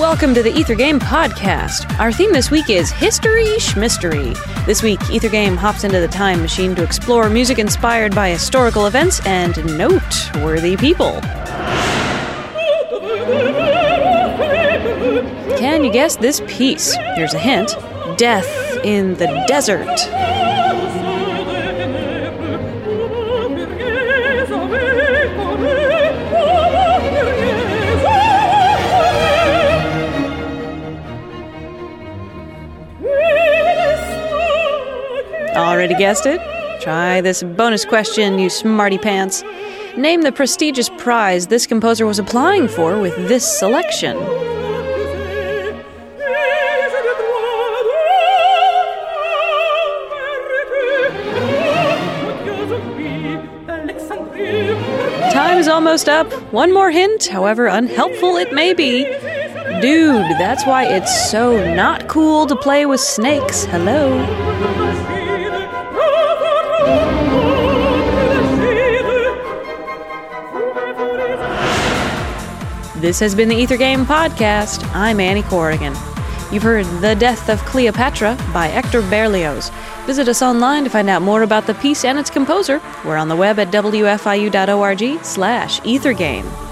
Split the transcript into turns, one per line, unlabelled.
Welcome to the Ether Game Podcast. Our theme this week is History Schmistery. This week, Ether Game hops into the time machine to explore music inspired by historical events and noteworthy people. Can you guess this piece? Here's a hint Death in the Desert. Already guessed it? Try this bonus question, you smarty pants. Name the prestigious prize this composer was applying for with this selection. Time's almost up. One more hint, however unhelpful it may be. Dude, that's why it's so not cool to play with snakes. Hello. This has been the Ether Game Podcast. I'm Annie Corrigan. You've heard The Death of Cleopatra by Hector Berlioz. Visit us online to find out more about the piece and its composer. We're on the web at wfiu.org slash ethergame.